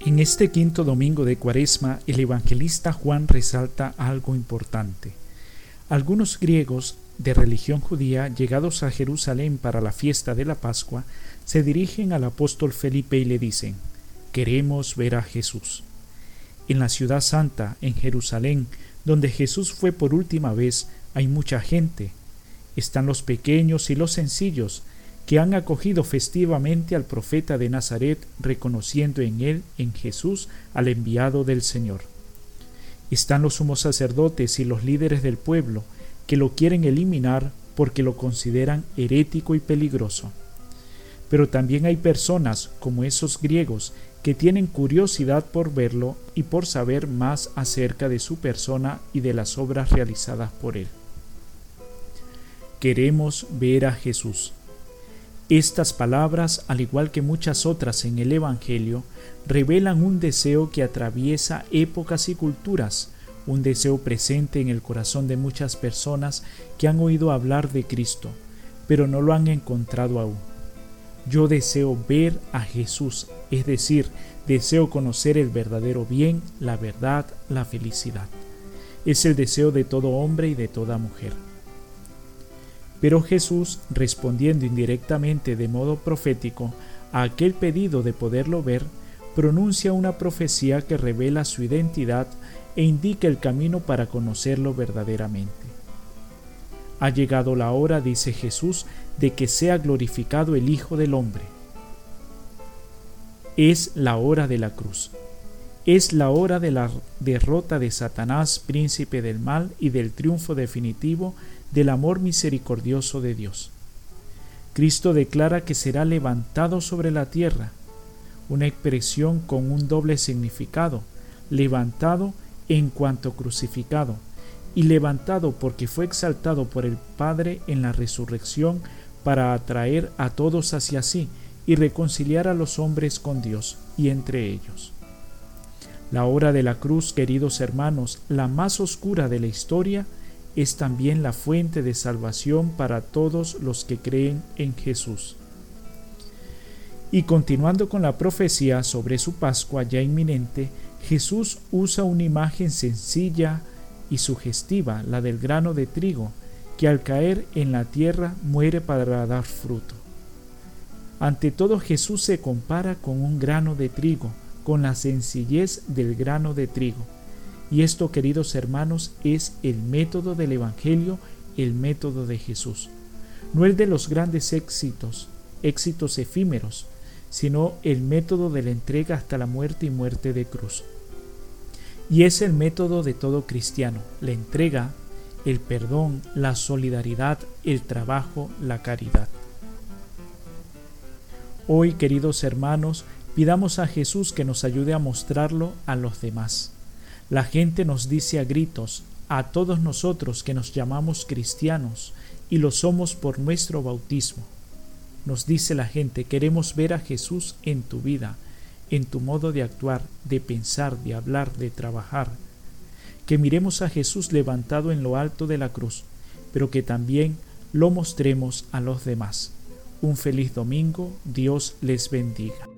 En este quinto domingo de Cuaresma, el evangelista Juan resalta algo importante. Algunos griegos de religión judía, llegados a Jerusalén para la fiesta de la Pascua, se dirigen al apóstol Felipe y le dicen, queremos ver a Jesús. En la ciudad santa, en Jerusalén, donde Jesús fue por última vez, hay mucha gente. Están los pequeños y los sencillos, que han acogido festivamente al profeta de Nazaret, reconociendo en él, en Jesús, al enviado del Señor. Están los sumos sacerdotes y los líderes del pueblo, que lo quieren eliminar porque lo consideran herético y peligroso. Pero también hay personas, como esos griegos, que tienen curiosidad por verlo y por saber más acerca de su persona y de las obras realizadas por él. Queremos ver a Jesús. Estas palabras, al igual que muchas otras en el Evangelio, revelan un deseo que atraviesa épocas y culturas, un deseo presente en el corazón de muchas personas que han oído hablar de Cristo, pero no lo han encontrado aún. Yo deseo ver a Jesús, es decir, deseo conocer el verdadero bien, la verdad, la felicidad. Es el deseo de todo hombre y de toda mujer. Pero Jesús, respondiendo indirectamente de modo profético a aquel pedido de poderlo ver, pronuncia una profecía que revela su identidad e indica el camino para conocerlo verdaderamente. Ha llegado la hora, dice Jesús, de que sea glorificado el Hijo del Hombre. Es la hora de la cruz. Es la hora de la derrota de Satanás, príncipe del mal, y del triunfo definitivo del amor misericordioso de Dios. Cristo declara que será levantado sobre la tierra, una expresión con un doble significado, levantado en cuanto crucificado, y levantado porque fue exaltado por el Padre en la resurrección para atraer a todos hacia sí y reconciliar a los hombres con Dios y entre ellos. La hora de la cruz, queridos hermanos, la más oscura de la historia, es también la fuente de salvación para todos los que creen en Jesús. Y continuando con la profecía sobre su Pascua ya inminente, Jesús usa una imagen sencilla y sugestiva, la del grano de trigo, que al caer en la tierra muere para dar fruto. Ante todo Jesús se compara con un grano de trigo, con la sencillez del grano de trigo y esto, queridos hermanos, es el método del Evangelio, el método de Jesús. No el de los grandes éxitos, éxitos efímeros, sino el método de la entrega hasta la muerte y muerte de cruz. Y es el método de todo cristiano, la entrega, el perdón, la solidaridad, el trabajo, la caridad. Hoy, queridos hermanos, pidamos a Jesús que nos ayude a mostrarlo a los demás la gente nos dice a gritos, a todos nosotros que nos llamamos cristianos y lo somos por nuestro bautismo. Nos dice la gente, queremos ver a Jesús en tu vida, en tu modo de actuar, de pensar, de hablar, de trabajar. Que miremos a Jesús levantado en lo alto de la cruz, pero que también lo mostremos a los demás. Un feliz domingo, Dios les bendiga.